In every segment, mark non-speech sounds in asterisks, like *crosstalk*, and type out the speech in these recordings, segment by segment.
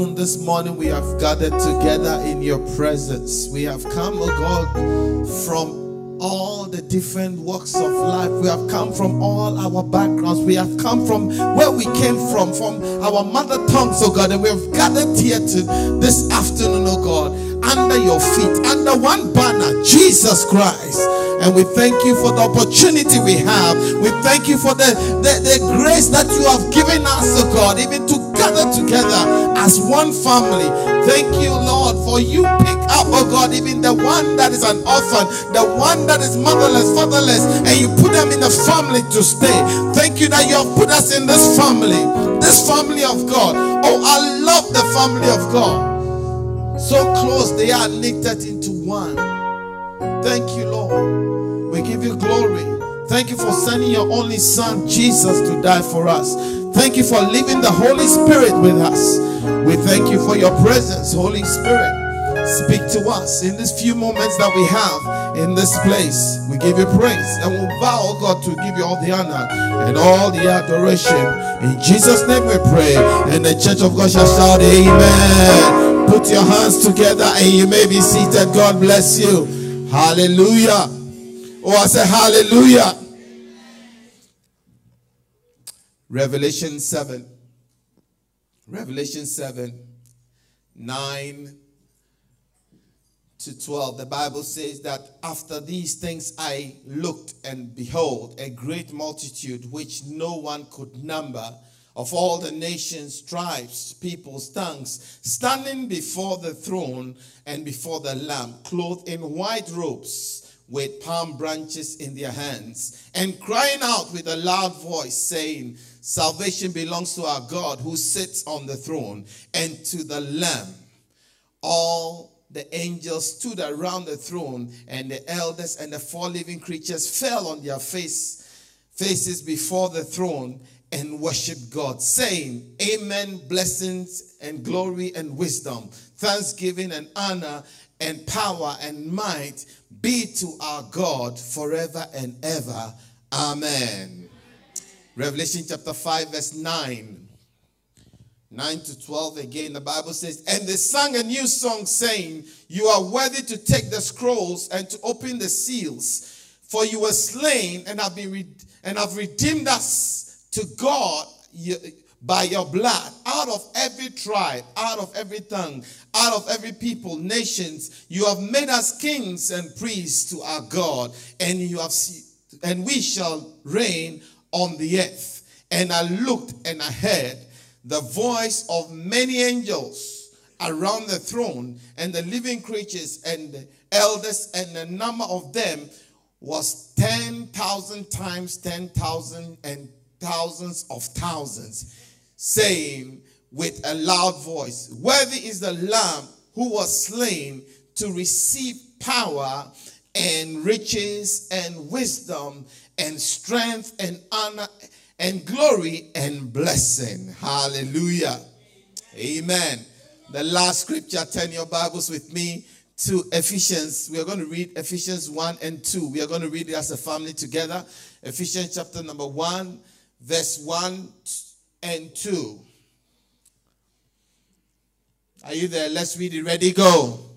afternoon, this morning, we have gathered together in your presence. We have come, oh God, from all the different walks of life. We have come from all our backgrounds. We have come from where we came from, from our mother tongues, oh God. And we have gathered here to this afternoon, oh God, under your feet, under one banner, Jesus Christ. And we thank you for the opportunity we have. We thank you for the, the, the grace that you have given us, oh God, even to gather together as one family. Thank you, Lord, for you pick up, oh God, even the one that is an orphan, the one that is motherless, fatherless, and you put them in a family to stay. Thank you that you have put us in this family, this family of God. Oh, I love the family of God. So close they are knitted into one. Thank you, Lord. We give you glory. Thank you for sending your only Son, Jesus, to die for us. Thank you for leaving the Holy Spirit with us. We thank you for your presence, Holy Spirit. Speak to us in these few moments that we have in this place. We give you praise and we'll vow, oh God, to give you all the honor and all the adoration. In Jesus' name we pray. And the church of God shall shout, Amen. Put your hands together and you may be seated. God bless you. Hallelujah. Oh, I say hallelujah. Revelation 7. Revelation 7, 9 to 12. The Bible says that after these things I looked, and behold, a great multitude which no one could number of all the nations, tribes, peoples, tongues, standing before the throne and before the Lamb, clothed in white robes with palm branches in their hands and crying out with a loud voice, saying, Salvation belongs to our God who sits on the throne and to the Lamb. All the angels stood around the throne, and the elders and the four living creatures fell on their face, faces before the throne and worshiped God, saying, Amen, blessings and glory and wisdom, thanksgiving and honor and power and might be to our God forever and ever. Amen. Revelation chapter 5, verse 9. 9 to 12 again, the Bible says, And they sang a new song, saying, You are worthy to take the scrolls and to open the seals, for you were slain and have been re- and have redeemed us to God by your blood out of every tribe, out of every tongue, out of every people, nations. You have made us kings and priests to our God, and you have and we shall reign on the earth. And I looked and I heard the voice of many angels around the throne, and the living creatures and the elders, and the number of them was 10,000 times 10,000 and thousands of thousands saying with a loud voice, Worthy is the Lamb who was slain to receive power and riches and wisdom and strength and honor and glory and blessing. Hallelujah. Amen. The last scripture, turn your Bibles with me to Ephesians. We are going to read Ephesians 1 and 2. We are going to read it as a family together. Ephesians chapter number 1, verse 1 and 2. Are you there? Let's read it. Ready, go.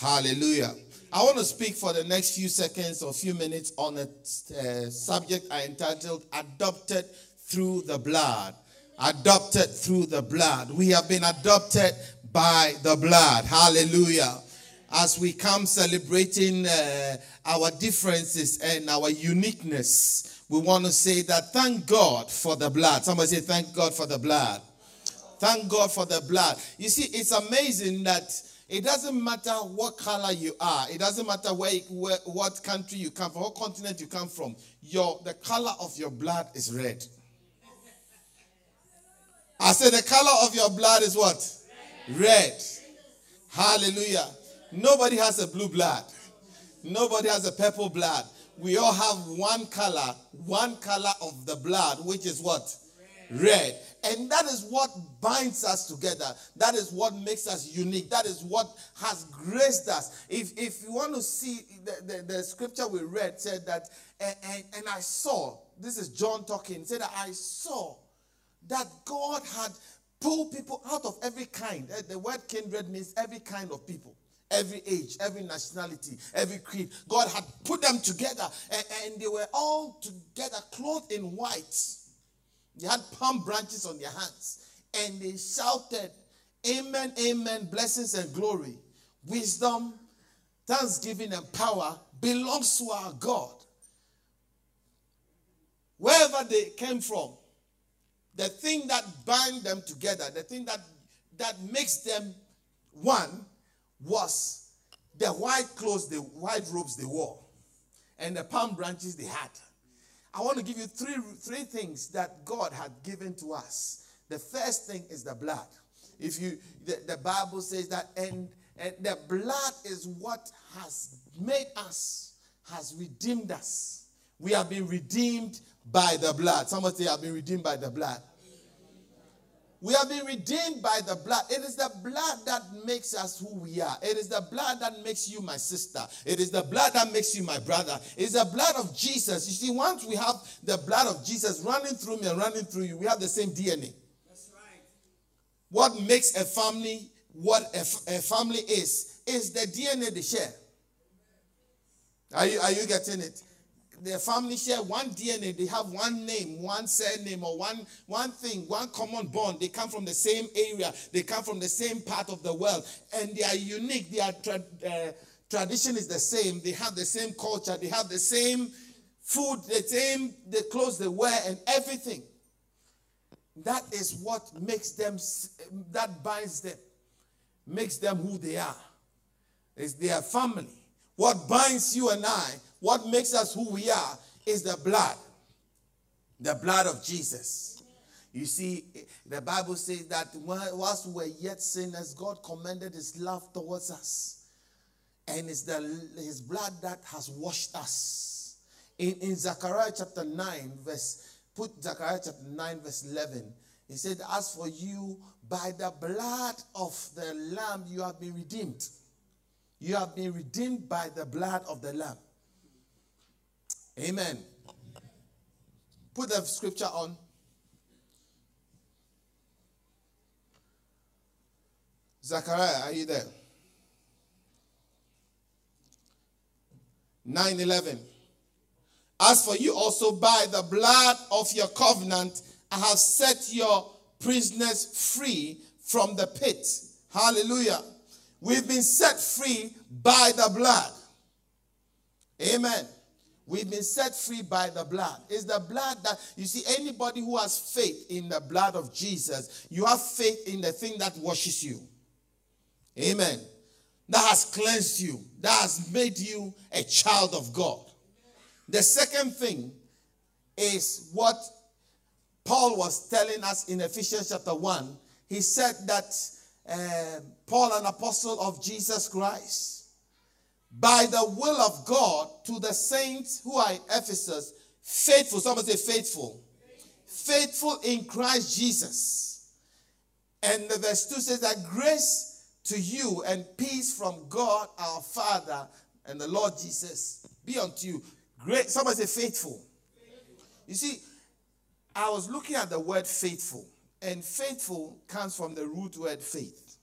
Hallelujah. I want to speak for the next few seconds or few minutes on a uh, subject I entitled Adopted through the blood. Adopted through the blood. We have been adopted by the blood. Hallelujah. As we come celebrating uh, our differences and our uniqueness, we want to say that thank God for the blood. Somebody say, Thank God for the blood. Thank God for the blood. You see, it's amazing that it doesn't matter what color you are. It doesn't matter where, where, what country you come from, what continent you come from. Your the color of your blood is red. I said the color of your blood is what? Red. Red. Hallelujah. Nobody has a blue blood. Nobody has a purple blood. We all have one color, one color of the blood, which is what? Red. And that is what binds us together. That is what makes us unique. That is what has graced us. If, if you want to see the, the, the scripture we read said that, and, and, and I saw, this is John talking, said that I saw that God had pulled people out of every kind. Eh, the word kindred means every kind of people every age, every nationality, every creed. God had put them together and, and, they were all together, clothed in white. They had palm branches on their hands and they shouted, Amen, Amen, blessings and glory, wisdom, thanksgiving, and power belongs to our God. Wherever they came from, the thing that bind them together, the thing that, that makes them one, was the white clothes, the white robes they wore, and the palm branches they had. I want to give you three, three things that God had given to us. The first thing is the blood. If you the, the Bible says that, and, and the blood is what has made us, has redeemed us. We have been redeemed by the blood. Somebody say, I've been redeemed by the blood. We have been redeemed by the blood. It is the blood that makes us who we are. It is the blood that makes you my sister. It is the blood that makes you my brother. It is the blood of Jesus. You see, once we have the blood of Jesus running through me and running through you, we have the same DNA. That's right. What makes a family what a, a family is, is the DNA they share. Are you, are you getting it? Their family share one DNA, they have one name, one surname, or one, one thing, one common bond. They come from the same area, they come from the same part of the world, and they are unique. Their tra- uh, tradition is the same, they have the same culture, they have the same food, the same the clothes they wear, and everything. That is what makes them, that binds them, makes them who they are. Is their family. What binds you and I what makes us who we are is the blood. The blood of Jesus. You see, the Bible says that whilst we were yet sinners, God commended his love towards us. And it's the, his blood that has washed us. In, in Zechariah chapter 9, verse, put Zechariah chapter 9, verse 11. He said, As for you, by the blood of the Lamb, you have been redeemed. You have been redeemed by the blood of the Lamb. Amen. Put the scripture on. Zachariah, are you there? 9 11. As for you also, by the blood of your covenant, I have set your prisoners free from the pit. Hallelujah. We've been set free by the blood. Amen. We've been set free by the blood. It's the blood that, you see, anybody who has faith in the blood of Jesus, you have faith in the thing that washes you. Amen. That has cleansed you, that has made you a child of God. The second thing is what Paul was telling us in Ephesians chapter 1. He said that uh, Paul, an apostle of Jesus Christ, by the will of God to the saints who are in Ephesus, faithful. Somebody say faithful. Faithful in Christ Jesus. And the verse 2 says that grace to you and peace from God our Father and the Lord Jesus be unto you. Great. Somebody say faithful. You see, I was looking at the word faithful, and faithful comes from the root word faith.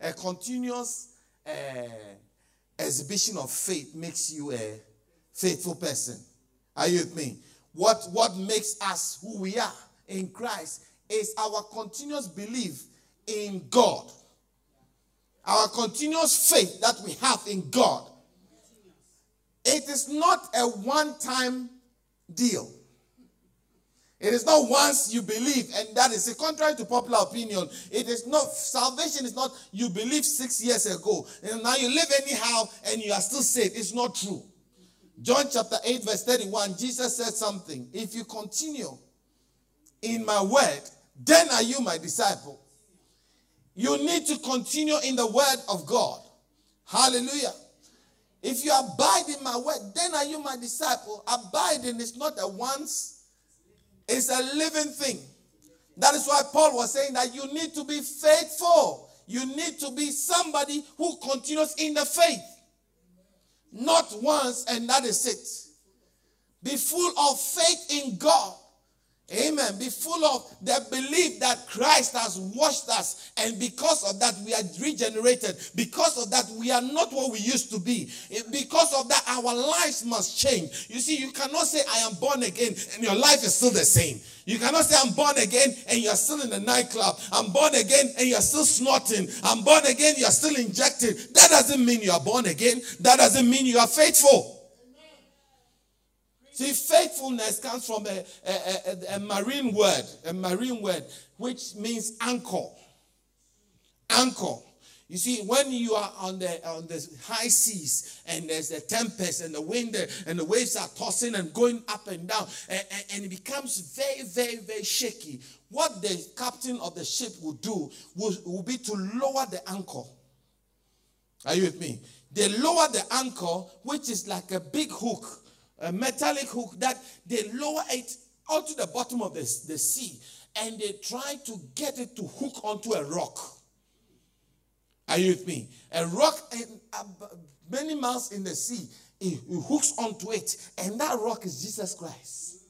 A continuous uh, exhibition of faith makes you a faithful person. Are you with me? What, what makes us who we are in Christ is our continuous belief in God. Our continuous faith that we have in God. It is not a one time deal. It is not once you believe, and that is contrary to popular opinion. It is not salvation is not you believe six years ago, and now you live anyhow and you are still saved. It's not true. John chapter 8, verse 31, Jesus said something. If you continue in my word, then are you my disciple. You need to continue in the word of God. Hallelujah. If you abide in my word, then are you my disciple. Abiding is not a once it's a living thing. That is why Paul was saying that you need to be faithful. You need to be somebody who continues in the faith. Not once and that is it. Be full of faith in God. Amen. Be full of the belief that Christ has washed us, and because of that, we are regenerated. Because of that, we are not what we used to be. Because of that, our lives must change. You see, you cannot say, I am born again, and your life is still the same. You cannot say, I'm born again, and you're still in the nightclub. I'm born again, and you're still snorting. I'm born again, you're still injecting. That doesn't mean you are born again. That doesn't mean you are faithful. See, faithfulness comes from a, a, a, a, marine word, a marine word, which means anchor. Anchor. You see, when you are on the on the high seas and there's a tempest and the wind and the waves are tossing and going up and down, and, and, it becomes very, very, very shaky. What the captain of the ship will do will, will be to lower the anchor. Are you with me? They lower the anchor, which is like a big hook a metallic hook that they lower it out to the bottom of the, the sea and they try to get it to hook onto a rock. Are you with me? A rock in, uh, many miles in the sea, it, it hooks onto it, and that rock is Jesus Christ.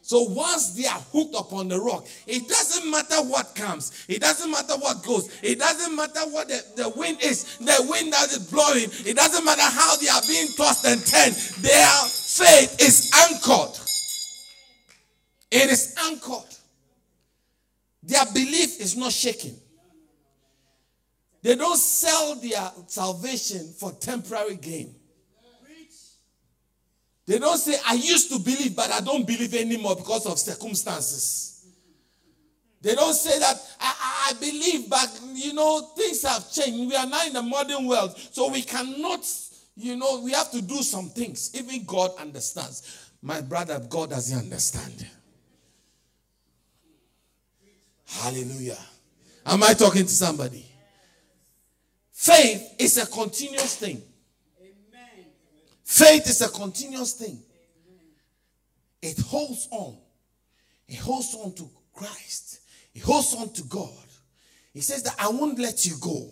So once they are hooked upon the rock, it doesn't matter what comes, it doesn't matter what goes, it doesn't matter what the, the wind is, the wind that is blowing, it doesn't matter how they are being tossed and turned. Their faith is anchored. It is anchored. Their belief is not shaken. They don't sell their salvation for temporary gain. They don't say, I used to believe, but I don't believe anymore because of circumstances. They don't say that I, I, believe, but you know, things have changed. We are now in the modern world, so we cannot, you know, we have to do some things. Even God understands. My brother, God doesn't understand. Hallelujah. Am I talking to somebody? Faith is a continuous thing. Faith is a continuous thing. It holds on. It holds on to Christ. It holds on to God. He says that I won't let you go.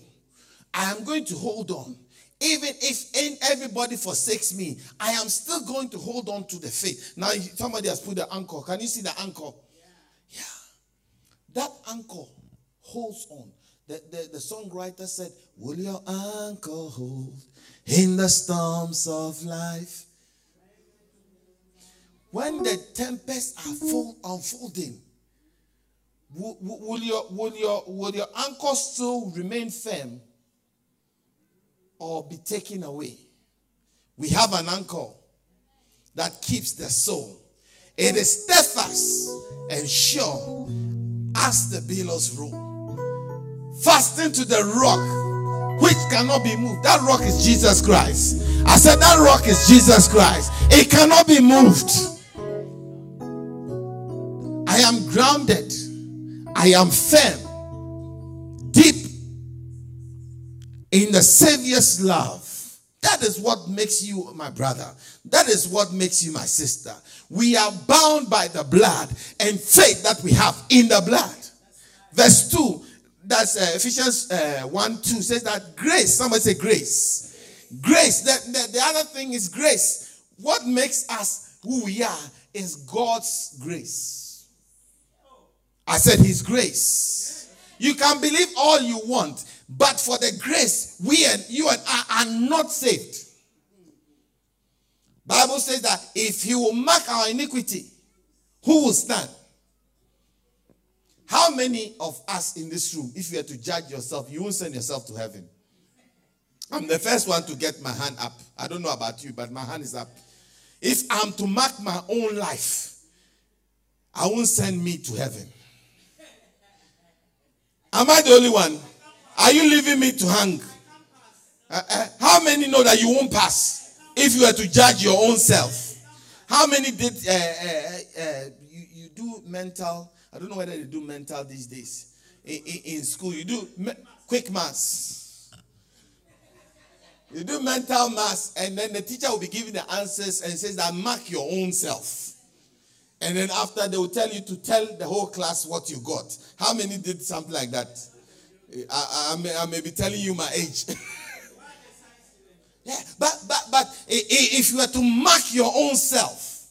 I am going to hold on. Even if everybody forsakes me, I am still going to hold on to the faith. Now, somebody has put the anchor. Can you see the anchor? Yeah. yeah. That anchor holds on. The, the, the songwriter said, Will your anchor hold in the storms of life. When the tempests are full unfolding, will, will, your, will, your, will your anchor still remain firm or be taken away? We have an anchor that keeps the soul. It is steadfast and sure as the billows roll. Fasten to the rock which cannot be moved. That rock is Jesus Christ. I said that rock is Jesus Christ. It cannot be moved. I am grounded. I am firm. In the Savior's love. That is what makes you my brother. That is what makes you my sister. We are bound by the blood and faith that we have in the blood. Verse 2 that's uh, Ephesians uh, 1 2 says that grace, somebody say grace. Grace, the, the other thing is grace. What makes us who we are is God's grace. I said His grace. You can believe all you want, but for the grace, we and you and I are not saved. Bible says that if He will mark our iniquity, who will stand? How many of us in this room, if you were to judge yourself, you won't send yourself to heaven? I'm the first one to get my hand up. I don't know about you, but my hand is up. If I'm to mark my own life, I won't send me to heaven. Am I the only one? Are you leaving me to hang? Uh, uh, how many know that you won't pass if you were to judge your own self? How many did uh, uh, uh you, you do mental I don't know whether they do mental these days. In, in, in school, you do me- quick maths. You do mental maths, and then the teacher will be giving the answers and says that mark your own self. And then after they will tell you to tell the whole class what you got. How many did something like that? I, I, may, I may be telling you my age. *laughs* yeah, but but but if you were to mark your own self,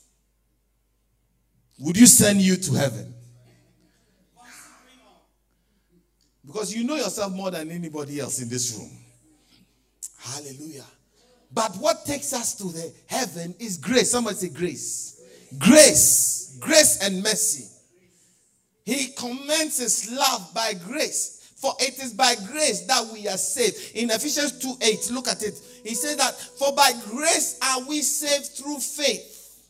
would you send you to heaven? Because you know yourself more than anybody else in this room. Hallelujah. But what takes us to the heaven is grace. Somebody say grace. Grace. Grace and mercy. He commends his love by grace. For it is by grace that we are saved. In Ephesians 2 8, look at it. He says that, For by grace are we saved through faith,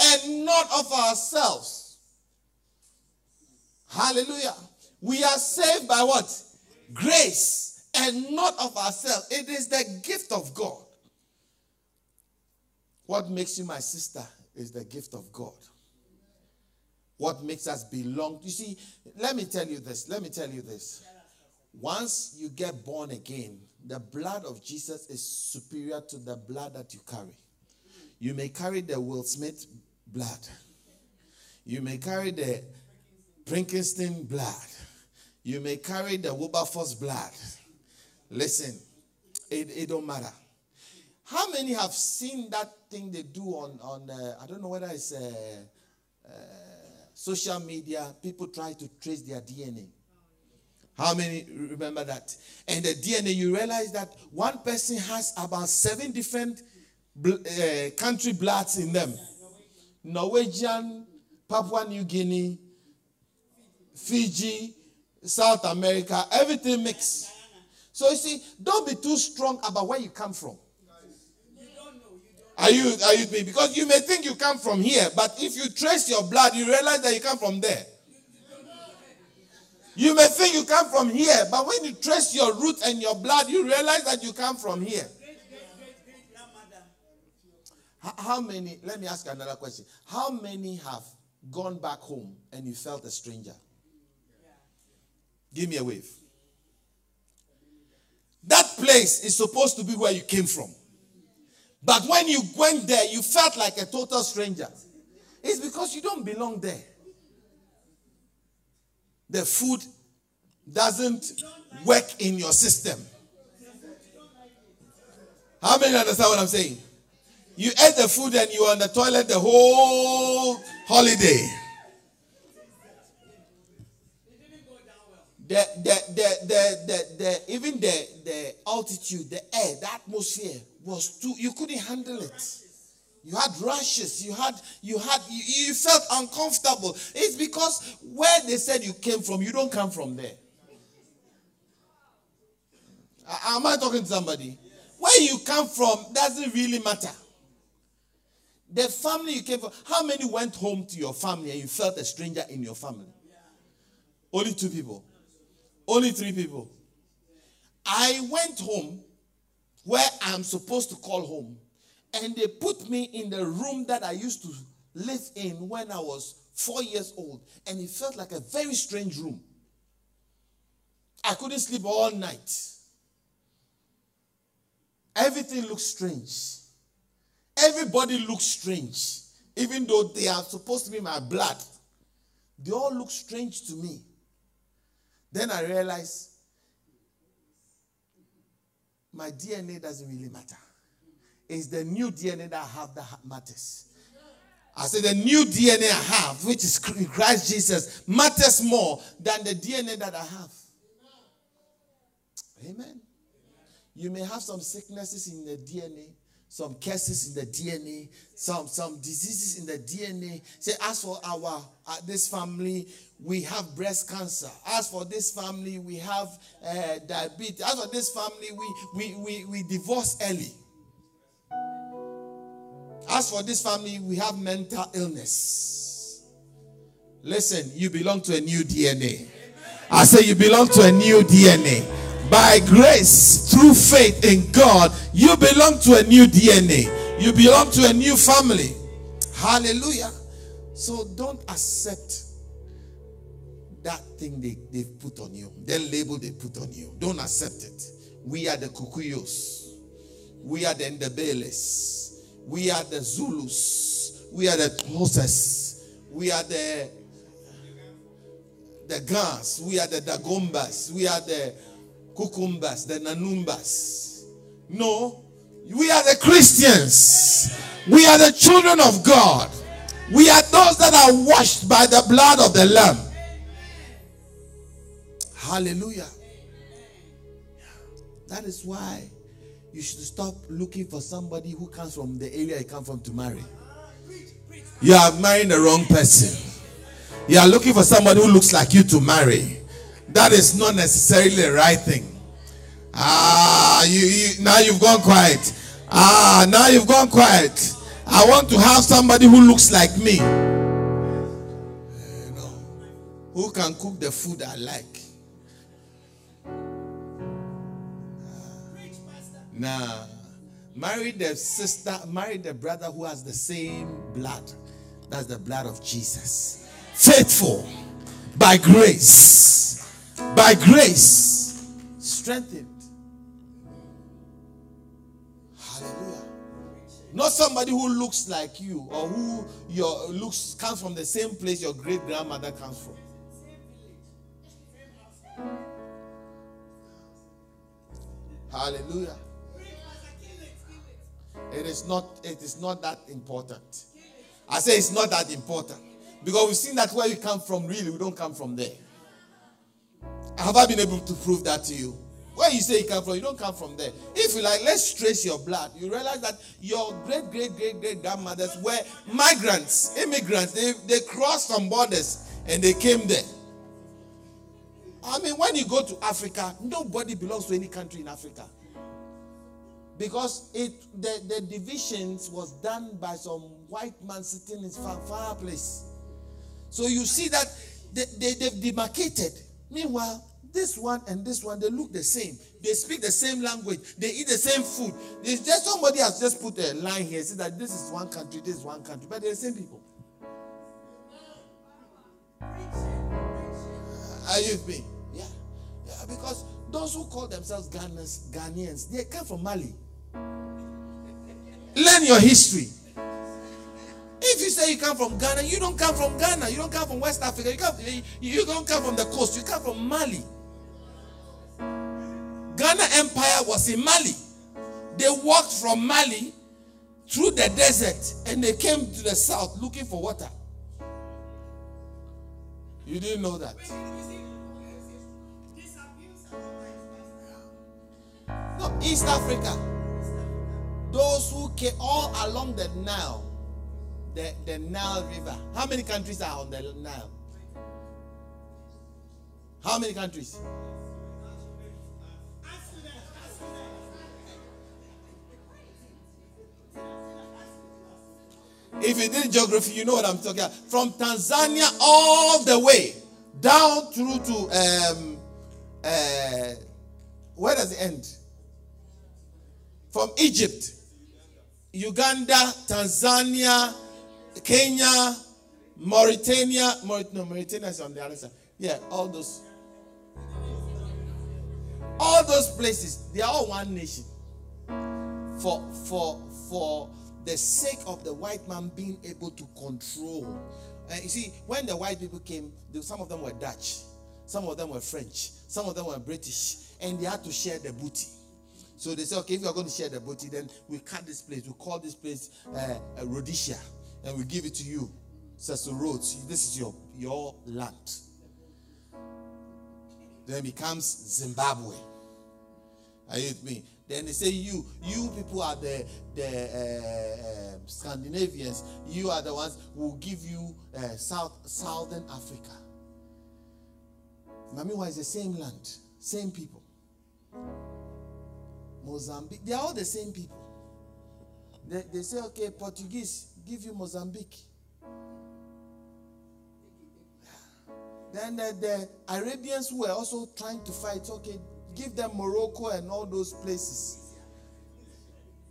and not of ourselves. Hallelujah. We are saved by what? Grace, and not of ourselves. It is the gift of God. What makes you my sister is the gift of God. What makes us belong. You see, let me tell you this. Let me tell you this. Once you get born again, the blood of Jesus is superior to the blood that you carry. You may carry the Will Smith blood, you may carry the Princeton blood, you may carry the Wilberforce blood. Listen, it, it don't matter. How many have seen that thing they do on, on uh, I don't know whether it's uh, uh, social media? People try to trace their DNA. How many remember that? And the DNA, you realize that one person has about seven different uh, country bloods in them Norwegian, Papua New Guinea, Fiji, South America, everything mixed. So you see, don't be too strong about where you come from. Are you are you me? Because you may think you come from here, but if you trace your blood, you realize that you come from there. You may think you come from here, but when you trace your root and your blood, you realize that you come from here. How many, let me ask another question. How many have gone back home and you felt a stranger? Give me a wave. That place is supposed to be where you came from. But when you went there, you felt like a total stranger. It's because you don't belong there. The food doesn't work in your system. How many understand what I'm saying? You ate the food and you were on the toilet the whole holiday. The, the, the, the, the, the, even the, the altitude, the air, the atmosphere was too, you couldn't handle it. You had rashes, you had, you had, you, you felt uncomfortable. It's because where they said you came from, you don't come from there. Am I talking to somebody? Where you come from doesn't really matter. The family you came from, how many went home to your family and you felt a stranger in your family? Only two people. Only three people. I went home where I'm supposed to call home. And they put me in the room that I used to live in when I was four years old. And it felt like a very strange room. I couldn't sleep all night. Everything looks strange. Everybody looks strange. Even though they are supposed to be my blood, they all look strange to me. Then I realized my DNA doesn't really matter. It's the new DNA that I have that matters. I said the new DNA I have, which is Christ Jesus, matters more than the DNA that I have. Amen. You may have some sicknesses in the DNA, some curses in the DNA, some some diseases in the DNA. Say, as for our uh, this family, we have breast cancer. As for this family, we have uh, diabetes. As for this family, we, we, we, we divorce early. As for this family, we have mental illness. Listen, you belong to a new DNA. I say you belong to a new DNA. By grace, through faith in God, you belong to a new DNA. You belong to a new family. Hallelujah. So don't accept that thing they, they've put on you, that label they put on you. Don't accept it. We are the Kikuyos. We are the Ndebeles. We are the Zulus. We are the Xhosas. We are the the Gans. We are the Dagombas. We are the Kukumbas, the Nanumbas. No, we are the Christians. We are the children of God. We are those that are washed by the blood of the Lamb. Hallelujah. That is why you should stop looking for somebody who comes from the area you come from to marry. You are marrying the wrong person. You are looking for somebody who looks like you to marry. That is not necessarily the right thing. Ah, you, you now you've gone quiet. Ah, now you've gone quiet. I want to have somebody who looks like me. You know, who can cook the food I like. Nah. Marry the sister, marry the brother who has the same blood. That's the blood of Jesus. Faithful by grace. By grace. Strengthened. Hallelujah. Not somebody who looks like you or who your looks comes from the same place your great grandmother comes from. Hallelujah. It is not, it is not that important. I say it's not that important. Because we've seen that where we come from, really, we don't come from there. Have I been able to prove that to you? Where you say you come from, you don't come from there. If you like, let's trace your blood. You realize that your great, great, great, great grandmothers were migrants, immigrants. They, they crossed some borders and they came there. I mean, when you go to Africa, nobody belongs to any country in Africa because it the, the divisions was done by some white man sitting in far fireplace. So you see that they, they, they've demarcated. Meanwhile, this one and this one, they look the same. They speak the same language. They eat the same food. There's just somebody has just put a line here, say that this is one country, this is one country, but they're the same people. Are you with me? Yeah. Yeah, because those who call themselves Ghanaians, Ghanaians, they come from Mali. Learn your history. You say you come from Ghana, you don't come from Ghana. You don't come from West Africa. You, come, you don't come from the coast. You come from Mali. Ghana Empire was in Mali. They walked from Mali through the desert and they came to the south looking for water. You didn't know that. No, East Africa. Those who came all along the Nile, the, the Nile River. How many countries are on the Nile? How many countries? If you did geography, you know what I'm talking about. From Tanzania all the way down through to um, uh, where does it end? From Egypt Uganda, Tanzania, Kenya, Mauritania. Maurit- no, Mauritania is on the other side. Yeah, all those. All those places, they are all one nation. For for for the sake of the white man being able to control. Uh, you see, when the white people came, some of them were Dutch, some of them were French, some of them were British, and they had to share the booty. So they said, okay, if you are going to share the booty, then we cut this place. We call this place uh, Rhodesia, and we give it to you. Cecil Rhodes, this is your your land. Then becomes Zimbabwe. Are you with me? Then they say you you people are the the uh, Scandinavians. You are the ones who give you uh, South Southern Africa. Meanwhile, it's the same land, same people. Mozambique. They are all the same people. They, they say, okay, Portuguese, give you Mozambique. Then the, the Arabians were also trying to fight, okay, give them Morocco and all those places.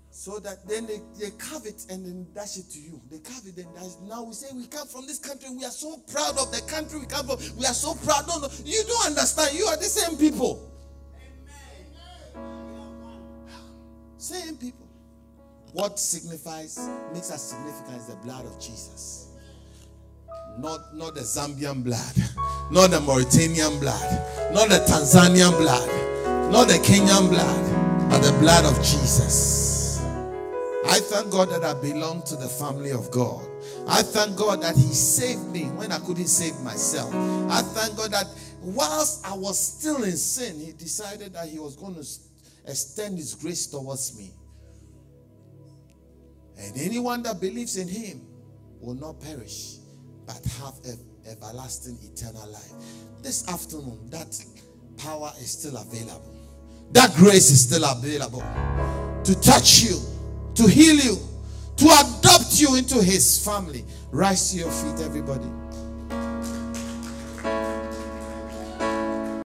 So that then they, they carve it and then dash it to you. They carve it and dash. Now we say we come from this country. We are so proud of the country we come from. We are so proud. No, no, you don't understand. You are the same people. Same people. What signifies, makes us significant is the blood of Jesus. Not, not the Zambian blood, *laughs* not the Mauritanian blood, not the Tanzanian blood, not the Kenyan blood, but the blood of Jesus. I thank God that I belong to the family of God. I thank God that He saved me when I couldn't save myself. I thank God that whilst I was still in sin, He decided that He was going to extend His grace towards me. And anyone that believes in Him will not perish but have everlasting eternal life. This afternoon, that power is still available. That grace is still available to touch you, to heal you, to adopt you into his family. Rise to your feet, everybody.